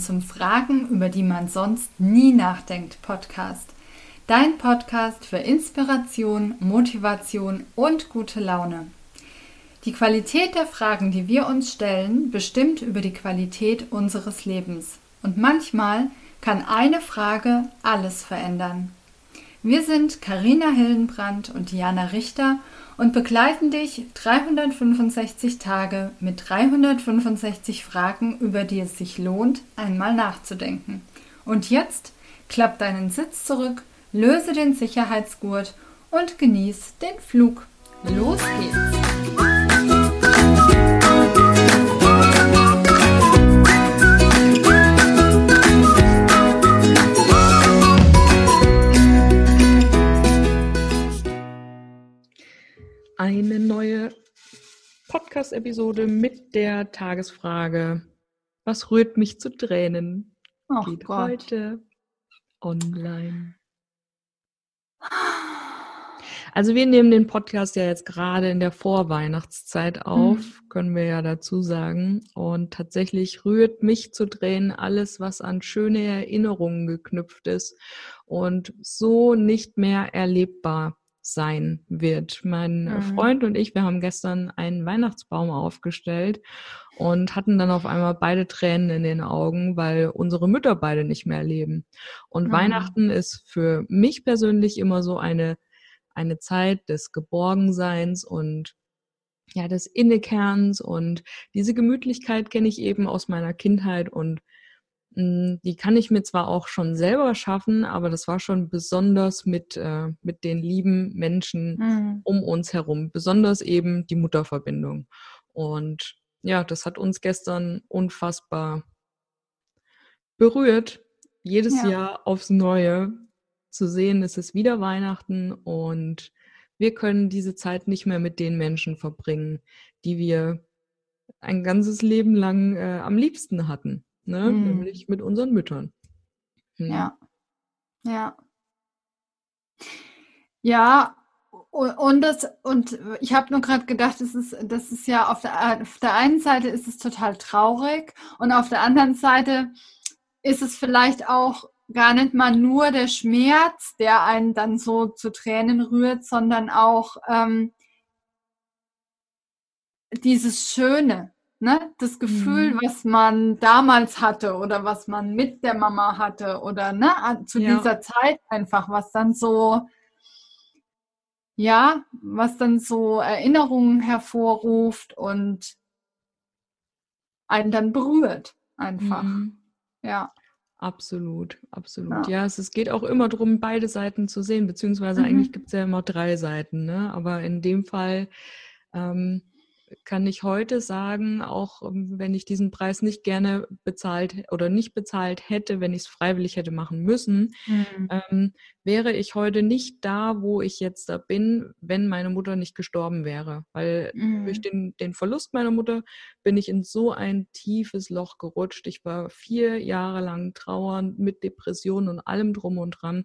zum Fragen, über die man sonst nie nachdenkt Podcast. Dein Podcast für Inspiration, Motivation und gute Laune. Die Qualität der Fragen, die wir uns stellen, bestimmt über die Qualität unseres Lebens. Und manchmal kann eine Frage alles verändern. Wir sind Karina Hildenbrand und Jana Richter und begleiten dich 365 Tage mit 365 Fragen, über die es sich lohnt, einmal nachzudenken. Und jetzt klapp deinen Sitz zurück, löse den Sicherheitsgurt und genieß den Flug. Los geht's! Eine neue Podcast-Episode mit der Tagesfrage. Was rührt mich zu Tränen? Oh Geht Gott. heute online. Also wir nehmen den Podcast ja jetzt gerade in der Vorweihnachtszeit auf, Mhm. können wir ja dazu sagen. Und tatsächlich rührt mich zu Tränen alles, was an schöne Erinnerungen geknüpft ist und so nicht mehr erlebbar sein wird. Mein Mhm. Freund und ich, wir haben gestern einen Weihnachtsbaum aufgestellt und hatten dann auf einmal beide Tränen in den Augen, weil unsere Mütter beide nicht mehr leben. Und Mhm. Weihnachten ist für mich persönlich immer so eine, eine Zeit des Geborgenseins und ja, des Innekerns und diese Gemütlichkeit kenne ich eben aus meiner Kindheit und die kann ich mir zwar auch schon selber schaffen, aber das war schon besonders mit, äh, mit den lieben Menschen Mhm. um uns herum, besonders eben die Mutterverbindung. Und ja, das hat uns gestern unfassbar berührt, jedes Ja. Jahr aufs Neue zu sehen, es ist wieder Weihnachten und wir können diese Zeit nicht mehr mit den Menschen verbringen, die wir ein ganzes Leben lang äh, am liebsten hatten, ne? Mhm. nämlich mit unseren Müttern. Hm. Ja. Ja. Ja, und das, und ich habe nur gerade gedacht, das ist, das ist ja auf der, auf der einen Seite ist es total traurig und auf der anderen Seite ist es vielleicht auch gar nicht mal nur der Schmerz, der einen dann so zu Tränen rührt, sondern auch ähm, dieses Schöne, ne? Das Gefühl, Mhm. was man damals hatte oder was man mit der Mama hatte oder ne, zu Ja. dieser Zeit einfach, was dann so, ja, was dann so Erinnerungen hervorruft und einen dann berührt einfach. Mhm. Ja. Absolut, absolut. Ja. Ja, es, es geht auch immer darum, beide Seiten zu sehen, beziehungsweise Mhm. eigentlich gibt es ja immer drei Seiten, ne? Aber in dem Fall ähm, kann ich heute sagen, auch ähm, wenn ich diesen Preis nicht gerne bezahlt oder nicht bezahlt hätte, wenn ich es freiwillig hätte machen müssen, Mhm. ähm, wäre ich heute nicht da, wo ich jetzt da bin, wenn meine Mutter nicht gestorben wäre. Weil durch Mhm. den, den Verlust meiner Mutter bin ich in so ein tiefes Loch gerutscht. Ich war vier Jahre lang trauernd mit Depressionen und allem drum und dran.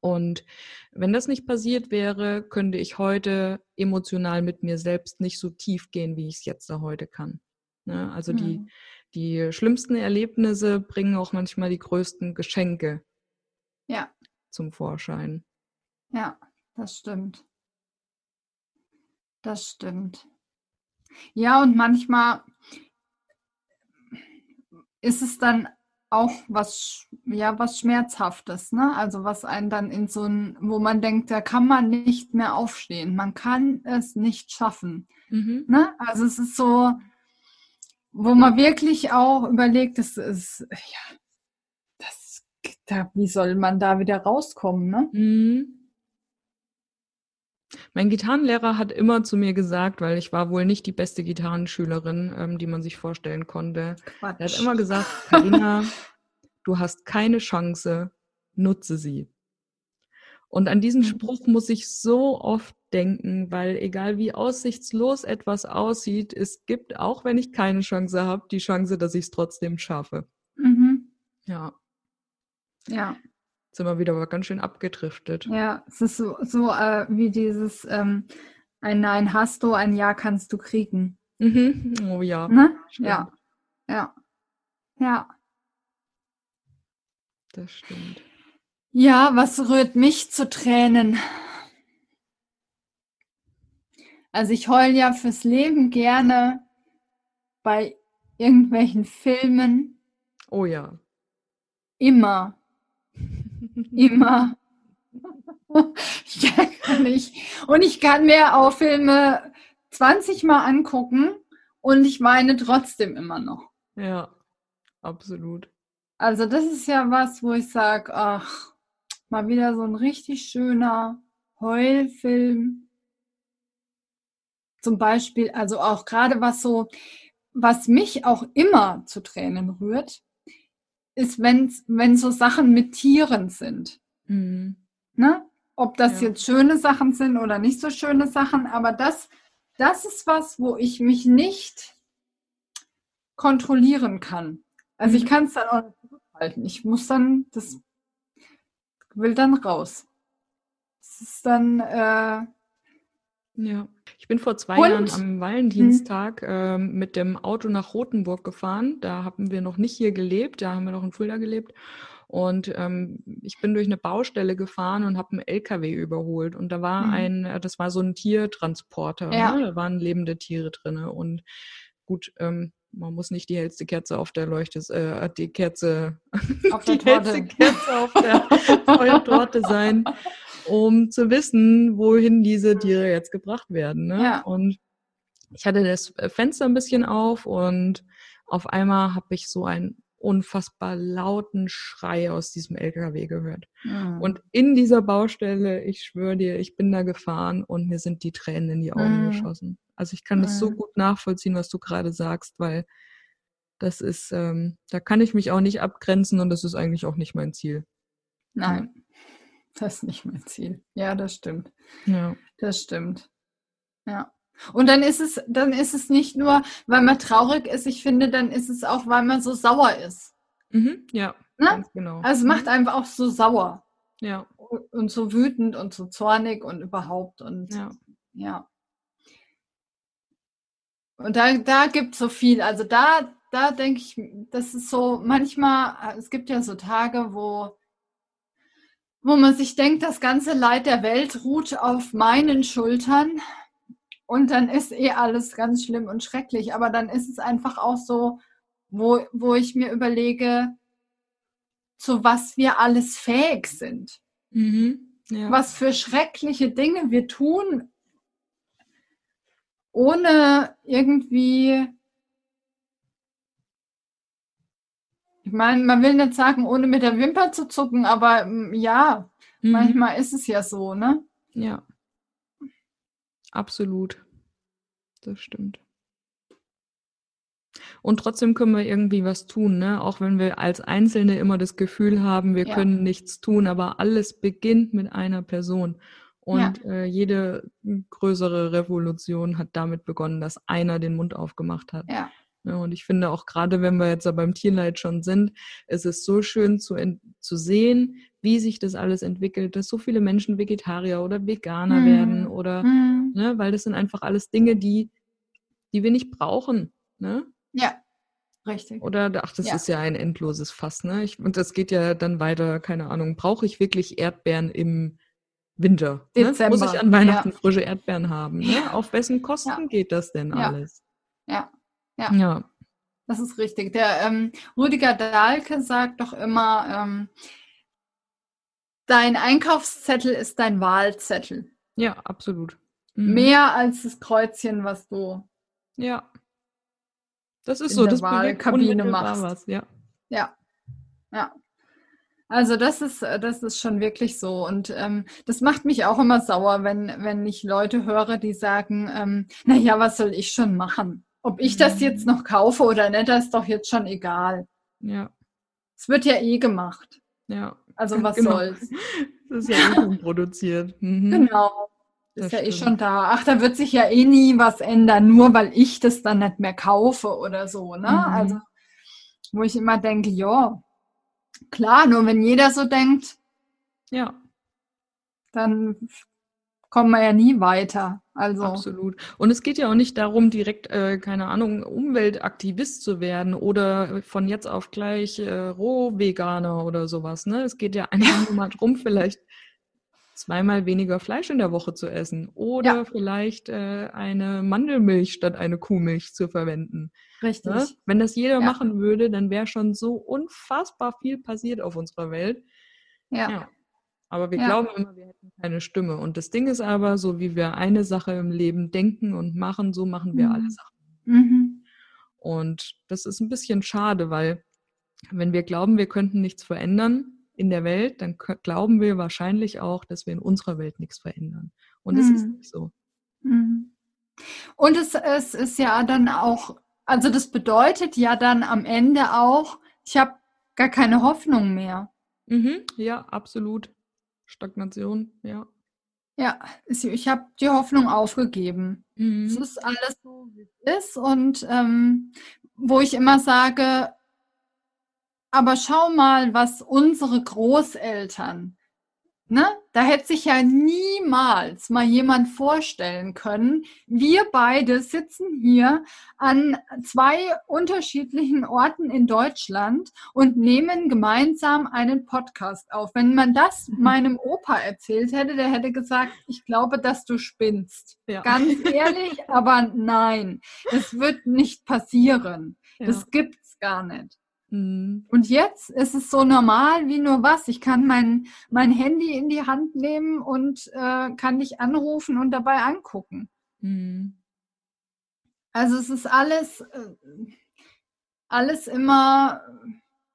Und wenn das nicht passiert wäre, könnte ich heute emotional mit mir selbst nicht so tief gehen, wie ich es jetzt da heute kann. Ne? Also die, Mhm. die schlimmsten Erlebnisse bringen auch manchmal die größten Geschenke Ja, zum Vorschein. ja, das stimmt. Das stimmt. Ja, und manchmal ist es dann auch was, ja, was Schmerzhaftes, ne? Also was einen dann in so ein, wo man denkt, da kann man nicht mehr aufstehen. Man kann es nicht schaffen, Mhm. ne? Also es ist so, wo man wirklich auch überlegt, das ist, ja, das, da, wie soll man da wieder rauskommen, ne? Mhm. Mein Gitarrenlehrer hat immer zu mir gesagt, weil ich war wohl nicht die beste Gitarrenschülerin, ähm, die man sich vorstellen konnte. Er hat Quatsch. immer gesagt, Karina, du hast keine Chance, nutze sie. Und an diesen Mhm. Spruch muss ich so oft denken, weil egal wie aussichtslos etwas aussieht, es gibt, auch wenn ich keine Chance habe, die Chance, dass ich es trotzdem schaffe. Mhm. Ja, Ja, sind wir wieder aber ganz schön abgedriftet. ja, es ist so, so äh, wie dieses ähm, ein Nein hast du, ein Ja kannst du kriegen. Mhm. Oh ja. Ne? Ja, ja, Ja. Das stimmt. Ja, was rührt mich zu Tränen? Also ich heul ja fürs Leben gerne bei irgendwelchen Filmen. Oh ja. Immer. Immer. ich kann nicht. Und ich kann mir auch Filme 20 Mal angucken und ich weine trotzdem immer noch. Ja, absolut. Also das ist ja was, wo ich sage, ach, mal wieder so ein richtig schöner Heulfilm. Zum Beispiel, also auch gerade was so, was mich auch immer zu Tränen rührt, ist, wenn, wenn so Sachen mit Tieren sind. Mhm. Ne? Ob das Ja. jetzt schöne Sachen sind oder nicht so schöne Sachen, aber das, das ist was, wo ich mich nicht kontrollieren kann. Also ich Mhm. kann es dann auch nicht zurückhalten. Ich muss dann, das will dann raus. Das ist dann, äh, Ja. Ich bin vor zwei Und- Jahren am Valentinstag ähm, mit dem Auto nach Rothenburg gefahren. Da haben wir noch nicht hier gelebt, da haben wir noch in Fulda gelebt. Und ähm, ich bin durch eine Baustelle gefahren und habe einen LKW überholt. Und da war Mhm. ein, äh, das war so ein Tiertransporter. Ja. Ne? Da waren lebende Tiere drin. Und gut, ähm, man muss nicht die hellste Kerze auf der Leuchte, äh, die Kerze auf der die hellste Torte. Kerze auf der Feuertorte sein, um zu wissen, wohin diese Tiere jetzt gebracht werden. Ne? Ja. Und ich hatte das Fenster ein bisschen auf und auf einmal habe ich so einen unfassbar lauten Schrei aus diesem LKW gehört. Mhm. Und in dieser Baustelle, ich schwöre dir, ich bin da gefahren und mir sind die Tränen in die Augen Mhm. geschossen. Also ich kann das so Mhm. gut nachvollziehen, was du gerade sagst, weil das ist, ähm, da kann ich mich auch nicht abgrenzen und das ist eigentlich auch nicht mein Ziel. Nein, das ist nicht mein Ziel. Ja, das stimmt. Ja. Das stimmt. Ja. Und dann ist es, dann ist es nicht nur, weil man traurig ist, ich finde, dann ist es auch, weil man so sauer ist. Mhm, ja, Ne? genau. Also es macht einfach auch so sauer ja, und so wütend und so zornig und überhaupt und ja. ja. Und da, da gibt es so viel. Also da, da denke ich, das ist so, manchmal, es gibt ja so Tage, wo, wo man sich denkt, das ganze Leid der Welt ruht auf meinen Schultern. Und dann ist eh alles ganz schlimm und schrecklich. Aber dann ist es einfach auch so, wo, wo ich mir überlege, zu was wir alles fähig sind Mhm, ja. was für schreckliche Dinge wir tun, ohne irgendwie, ich meine, man will nicht sagen, ohne mit der Wimper zu zucken, aber mm, ja, Mhm, manchmal ist es ja so, ne? Ja. Absolut. Das stimmt. Und trotzdem können wir irgendwie was tun, ne? Auch wenn wir als Einzelne immer das Gefühl haben, wir Ja. können nichts tun, aber alles beginnt mit einer Person. Und äh, jede größere Revolution hat damit begonnen, dass einer den Mund aufgemacht hat. Ja, Ja, und ich finde auch gerade, wenn wir jetzt beim Tierleid schon sind, ist es so schön zu, zu sehen, wie sich das alles entwickelt, dass so viele Menschen Vegetarier oder Veganer Mhm. werden oder, Hm. ne, weil das sind einfach alles Dinge, die, die wir nicht brauchen, ne? ja, richtig. Oder, ach, das Ja. ist ja ein endloses Fass, ne? Ich, und das geht ja dann weiter, keine Ahnung, brauche ich wirklich Erdbeeren im Winter? Ne? Muss ich an Weihnachten ja. frische Erdbeeren haben? Ne? Ja. Auf wessen Kosten geht das denn alles? Ja, Ja. Ja. das ist richtig. Der ähm, Rüdiger Dahlke sagt doch immer, ähm, dein Einkaufszettel ist dein Wahlzettel. Ja, absolut. Mhm. Mehr als das Kreuzchen, was du Ja. Das ist in so, das Wahlkabine machst. was, ja. Ja, ja. Also das ist, das ist schon wirklich so. Und ähm, das macht mich auch immer sauer, wenn, wenn ich Leute höre, die sagen, ähm, naja, was soll ich schon machen? Ob ich das jetzt Mhm. noch kaufe oder nicht, das ist doch jetzt schon egal. Ja, Es wird ja eh gemacht. ja. Also was Genau. soll's? Das ist ja eh produziert. Mhm. Genau. Ist Das ja eh stimmt. schon da. Ach, da wird sich ja eh nie was ändern, nur weil ich das dann nicht mehr kaufe oder so, ne? Mhm. Also, wo ich immer denke, ja, klar, nur wenn jeder so denkt, Ja, dann kommen wir ja nie weiter. Also Absolut. Und es geht ja auch nicht darum, direkt, äh, keine Ahnung, Umweltaktivist zu werden oder von jetzt auf gleich äh, Rohveganer oder sowas. Ne? Es geht ja einfach nur mal darum, vielleicht zweimal weniger Fleisch in der Woche zu essen oder Ja. vielleicht äh, eine Mandelmilch statt eine Kuhmilch zu verwenden. richtig. Ne? Wenn das jeder Ja. machen würde, dann wäre schon so unfassbar viel passiert auf unserer Welt. Ja. Ja. Aber wir Ja. glauben immer, wir hätten keine Stimme. Und das Ding ist aber, so wie wir eine Sache im Leben denken und machen, so machen wir alle Mhm. Sachen. Mhm. Und das ist ein bisschen schade, weil wenn wir glauben, wir könnten nichts verändern in der Welt, dann glauben wir wahrscheinlich auch, dass wir in unserer Welt nichts verändern. Und ist Mhm. nicht so. Mhm. Und es, es ist ja dann auch, also das bedeutet ja dann am Ende auch, ich habe gar keine Hoffnung mehr. Mhm. Ja, absolut. Stagnation, ja. Ja, ich, habe die Hoffnung aufgegeben. Es Mhm. ist alles so, wie es ist. Und ähm, wo ich immer sage, aber schau mal, was unsere Großeltern, ne? Da hätte sich ja niemals mal jemand vorstellen können. Wir beide sitzen hier an zwei unterschiedlichen Orten in Deutschland und nehmen gemeinsam einen Podcast auf. Wenn man das meinem Opa erzählt hätte, der hätte gesagt, ich glaube, dass du spinnst. Ja. Ganz ehrlich, aber nein, es wird nicht passieren. Ja. Das gibt's gar nicht. Mhm. Und jetzt ist es so normal wie nur was. Ich kann mein, mein Handy in die Hand nehmen und äh, kann dich anrufen und dabei angucken. Mhm. Also es ist alles, äh, alles immer,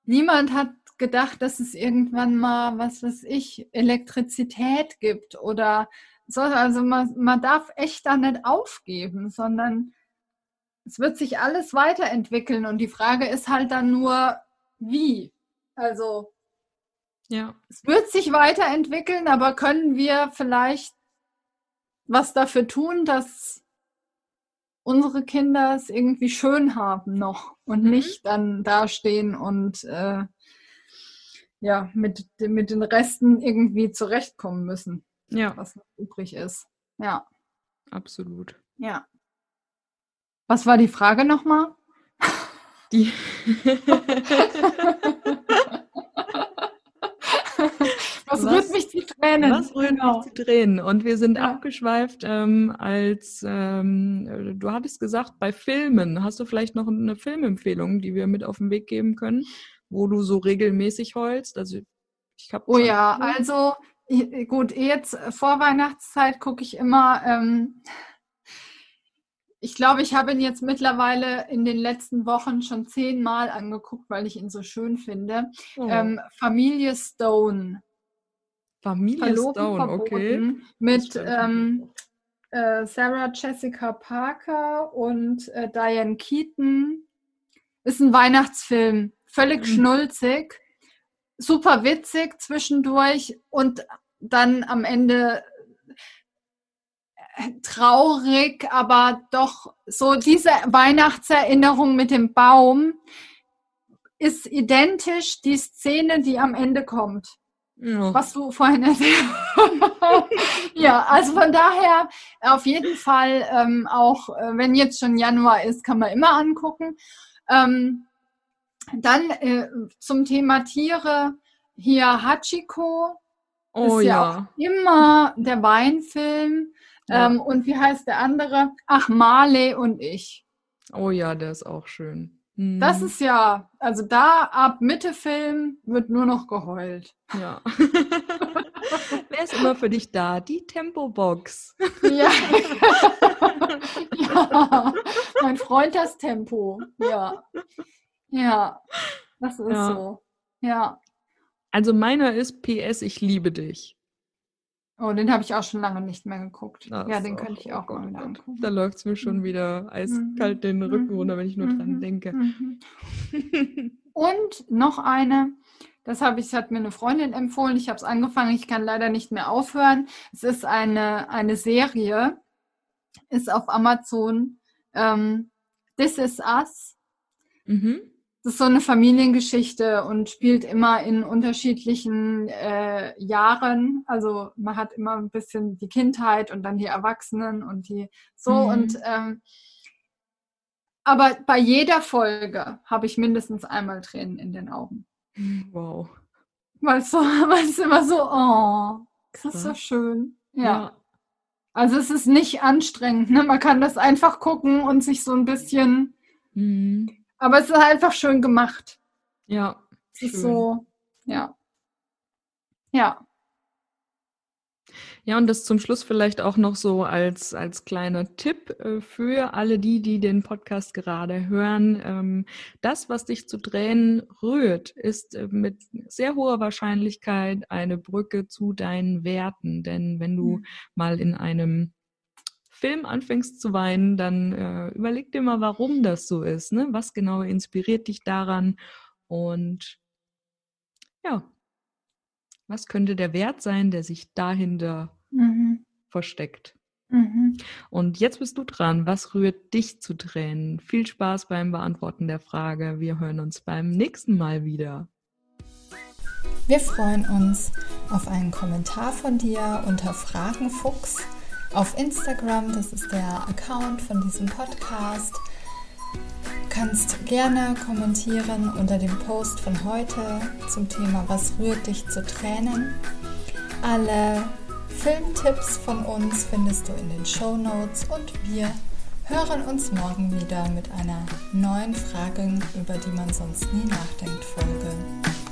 niemand hat gedacht, dass es irgendwann mal, was weiß ich, Elektrizität gibt oder so. Also man, man darf echt da nicht aufgeben, sondern es wird sich alles weiterentwickeln und die Frage ist halt dann nur, wie? Also Ja. es wird sich weiterentwickeln, aber können wir vielleicht was dafür tun, dass unsere Kinder es irgendwie schön haben noch und Mhm. nicht dann dastehen und äh, ja, mit, mit den Resten irgendwie zurechtkommen müssen, Ja, was noch übrig ist. Ja, absolut. ja. Was war die Frage nochmal? Die Was, rührt mich die Tränen? Was rührt Genau. mich zu Tränen? Und wir sind Ja. abgeschweift ähm, als, ähm, äh, du hattest gesagt, bei Filmen. Hast du vielleicht noch eine Filmempfehlung, die wir mit auf den Weg geben können, wo du so regelmäßig heulst? Also ich habe Oh ja, also gut, jetzt äh, vor Weihnachtszeit gucke ich immer. Ähm, ich glaube, ich habe ihn jetzt mittlerweile in den letzten Wochen schon zehnmal angeguckt, weil ich ihn so schön finde. oh, Ähm, Familie Stone. Familie Verloben, Stone, okay. Mit ähm, äh, Sarah Jessica Parker und äh, Diane Keaton. Ist ein Weihnachtsfilm, völlig Mhm. schnulzig, super witzig zwischendurch und dann am Ende traurig, aber doch so diese Weihnachtserinnerung mit dem Baum ist identisch die Szene, die am Ende kommt Oh, was du vorhin erzählt Ja, also von daher auf jeden Fall ähm, auch, äh, wenn jetzt schon Januar ist, kann man immer angucken. Ähm, dann äh, zum Thema Tiere hier Hachiko oh ist ja, ja. auch immer der Weinfilm. Ja. Ähm, und wie heißt der andere? Ach, Marley und ich. Oh ja, der ist auch schön. Das Mhm. ist ja, also da ab Mitte Film wird nur noch geheult. Ja. Wer ist immer für dich da? Die Tempobox. Ja. ja, mein Freund das Tempo. Ja. Ja, das ist Ja. so. Ja. Also meiner ist PS, ich liebe dich. Oh, den habe ich auch schon lange nicht mehr geguckt. Das ja, den könnte ich oh auch Gott, mal oh wieder angucken. Da läuft es mir schon Mhm. wieder eiskalt den Mhm. Rücken Mhm. runter, wenn ich nur dran Mhm. denke. Und noch eine, das habe ich, hat mir eine Freundin empfohlen. Ich habe es angefangen, ich kann leider nicht mehr aufhören. Es ist eine, eine Serie, ist auf Amazon. Ähm, This is Us. mhm. Das ist so eine Familiengeschichte und spielt immer in unterschiedlichen äh, Jahren. Also man hat immer ein bisschen die Kindheit und dann die Erwachsenen und die so mhm. und ähm, aber bei jeder Folge habe ich mindestens einmal Tränen in den Augen. Wow. Weil es so, weil es immer so, oh, das ist so schön. Ja. ja. Also es ist nicht anstrengend. Ne? Man kann das einfach gucken und sich so ein bisschen. Mhm. Aber es ist einfach schön gemacht. Ja. Es ist so, ja. Ja. Ja, und das zum Schluss vielleicht auch noch so als, als kleiner Tipp äh, für alle die, die den Podcast gerade hören. Ähm, das, was dich zu Tränen rührt, ist äh, mit sehr hoher Wahrscheinlichkeit eine Brücke zu deinen Werten. Denn wenn du mhm. mal in einem Film anfängst zu weinen, dann äh, überleg dir mal, warum das so ist. Ne? Was genau inspiriert dich daran? Und ja, was könnte der Wert sein, der sich dahinter mhm. versteckt? Mhm. Und jetzt bist du dran. Was rührt dich zu Tränen? Viel Spaß beim Beantworten der Frage. Wir hören uns beim nächsten Mal wieder. Wir freuen uns auf einen Kommentar von dir unter Fragenfuchs auf Instagram. Das ist der Account von diesem Podcast kannst gerne kommentieren unter dem Post von heute zum Thema Was rührt dich zu Tränen. Alle Filmtipps von uns findest du in den Show Notes und wir hören uns morgen wieder mit einer neuen Frage, über die man sonst nie nachdenkt, Folge.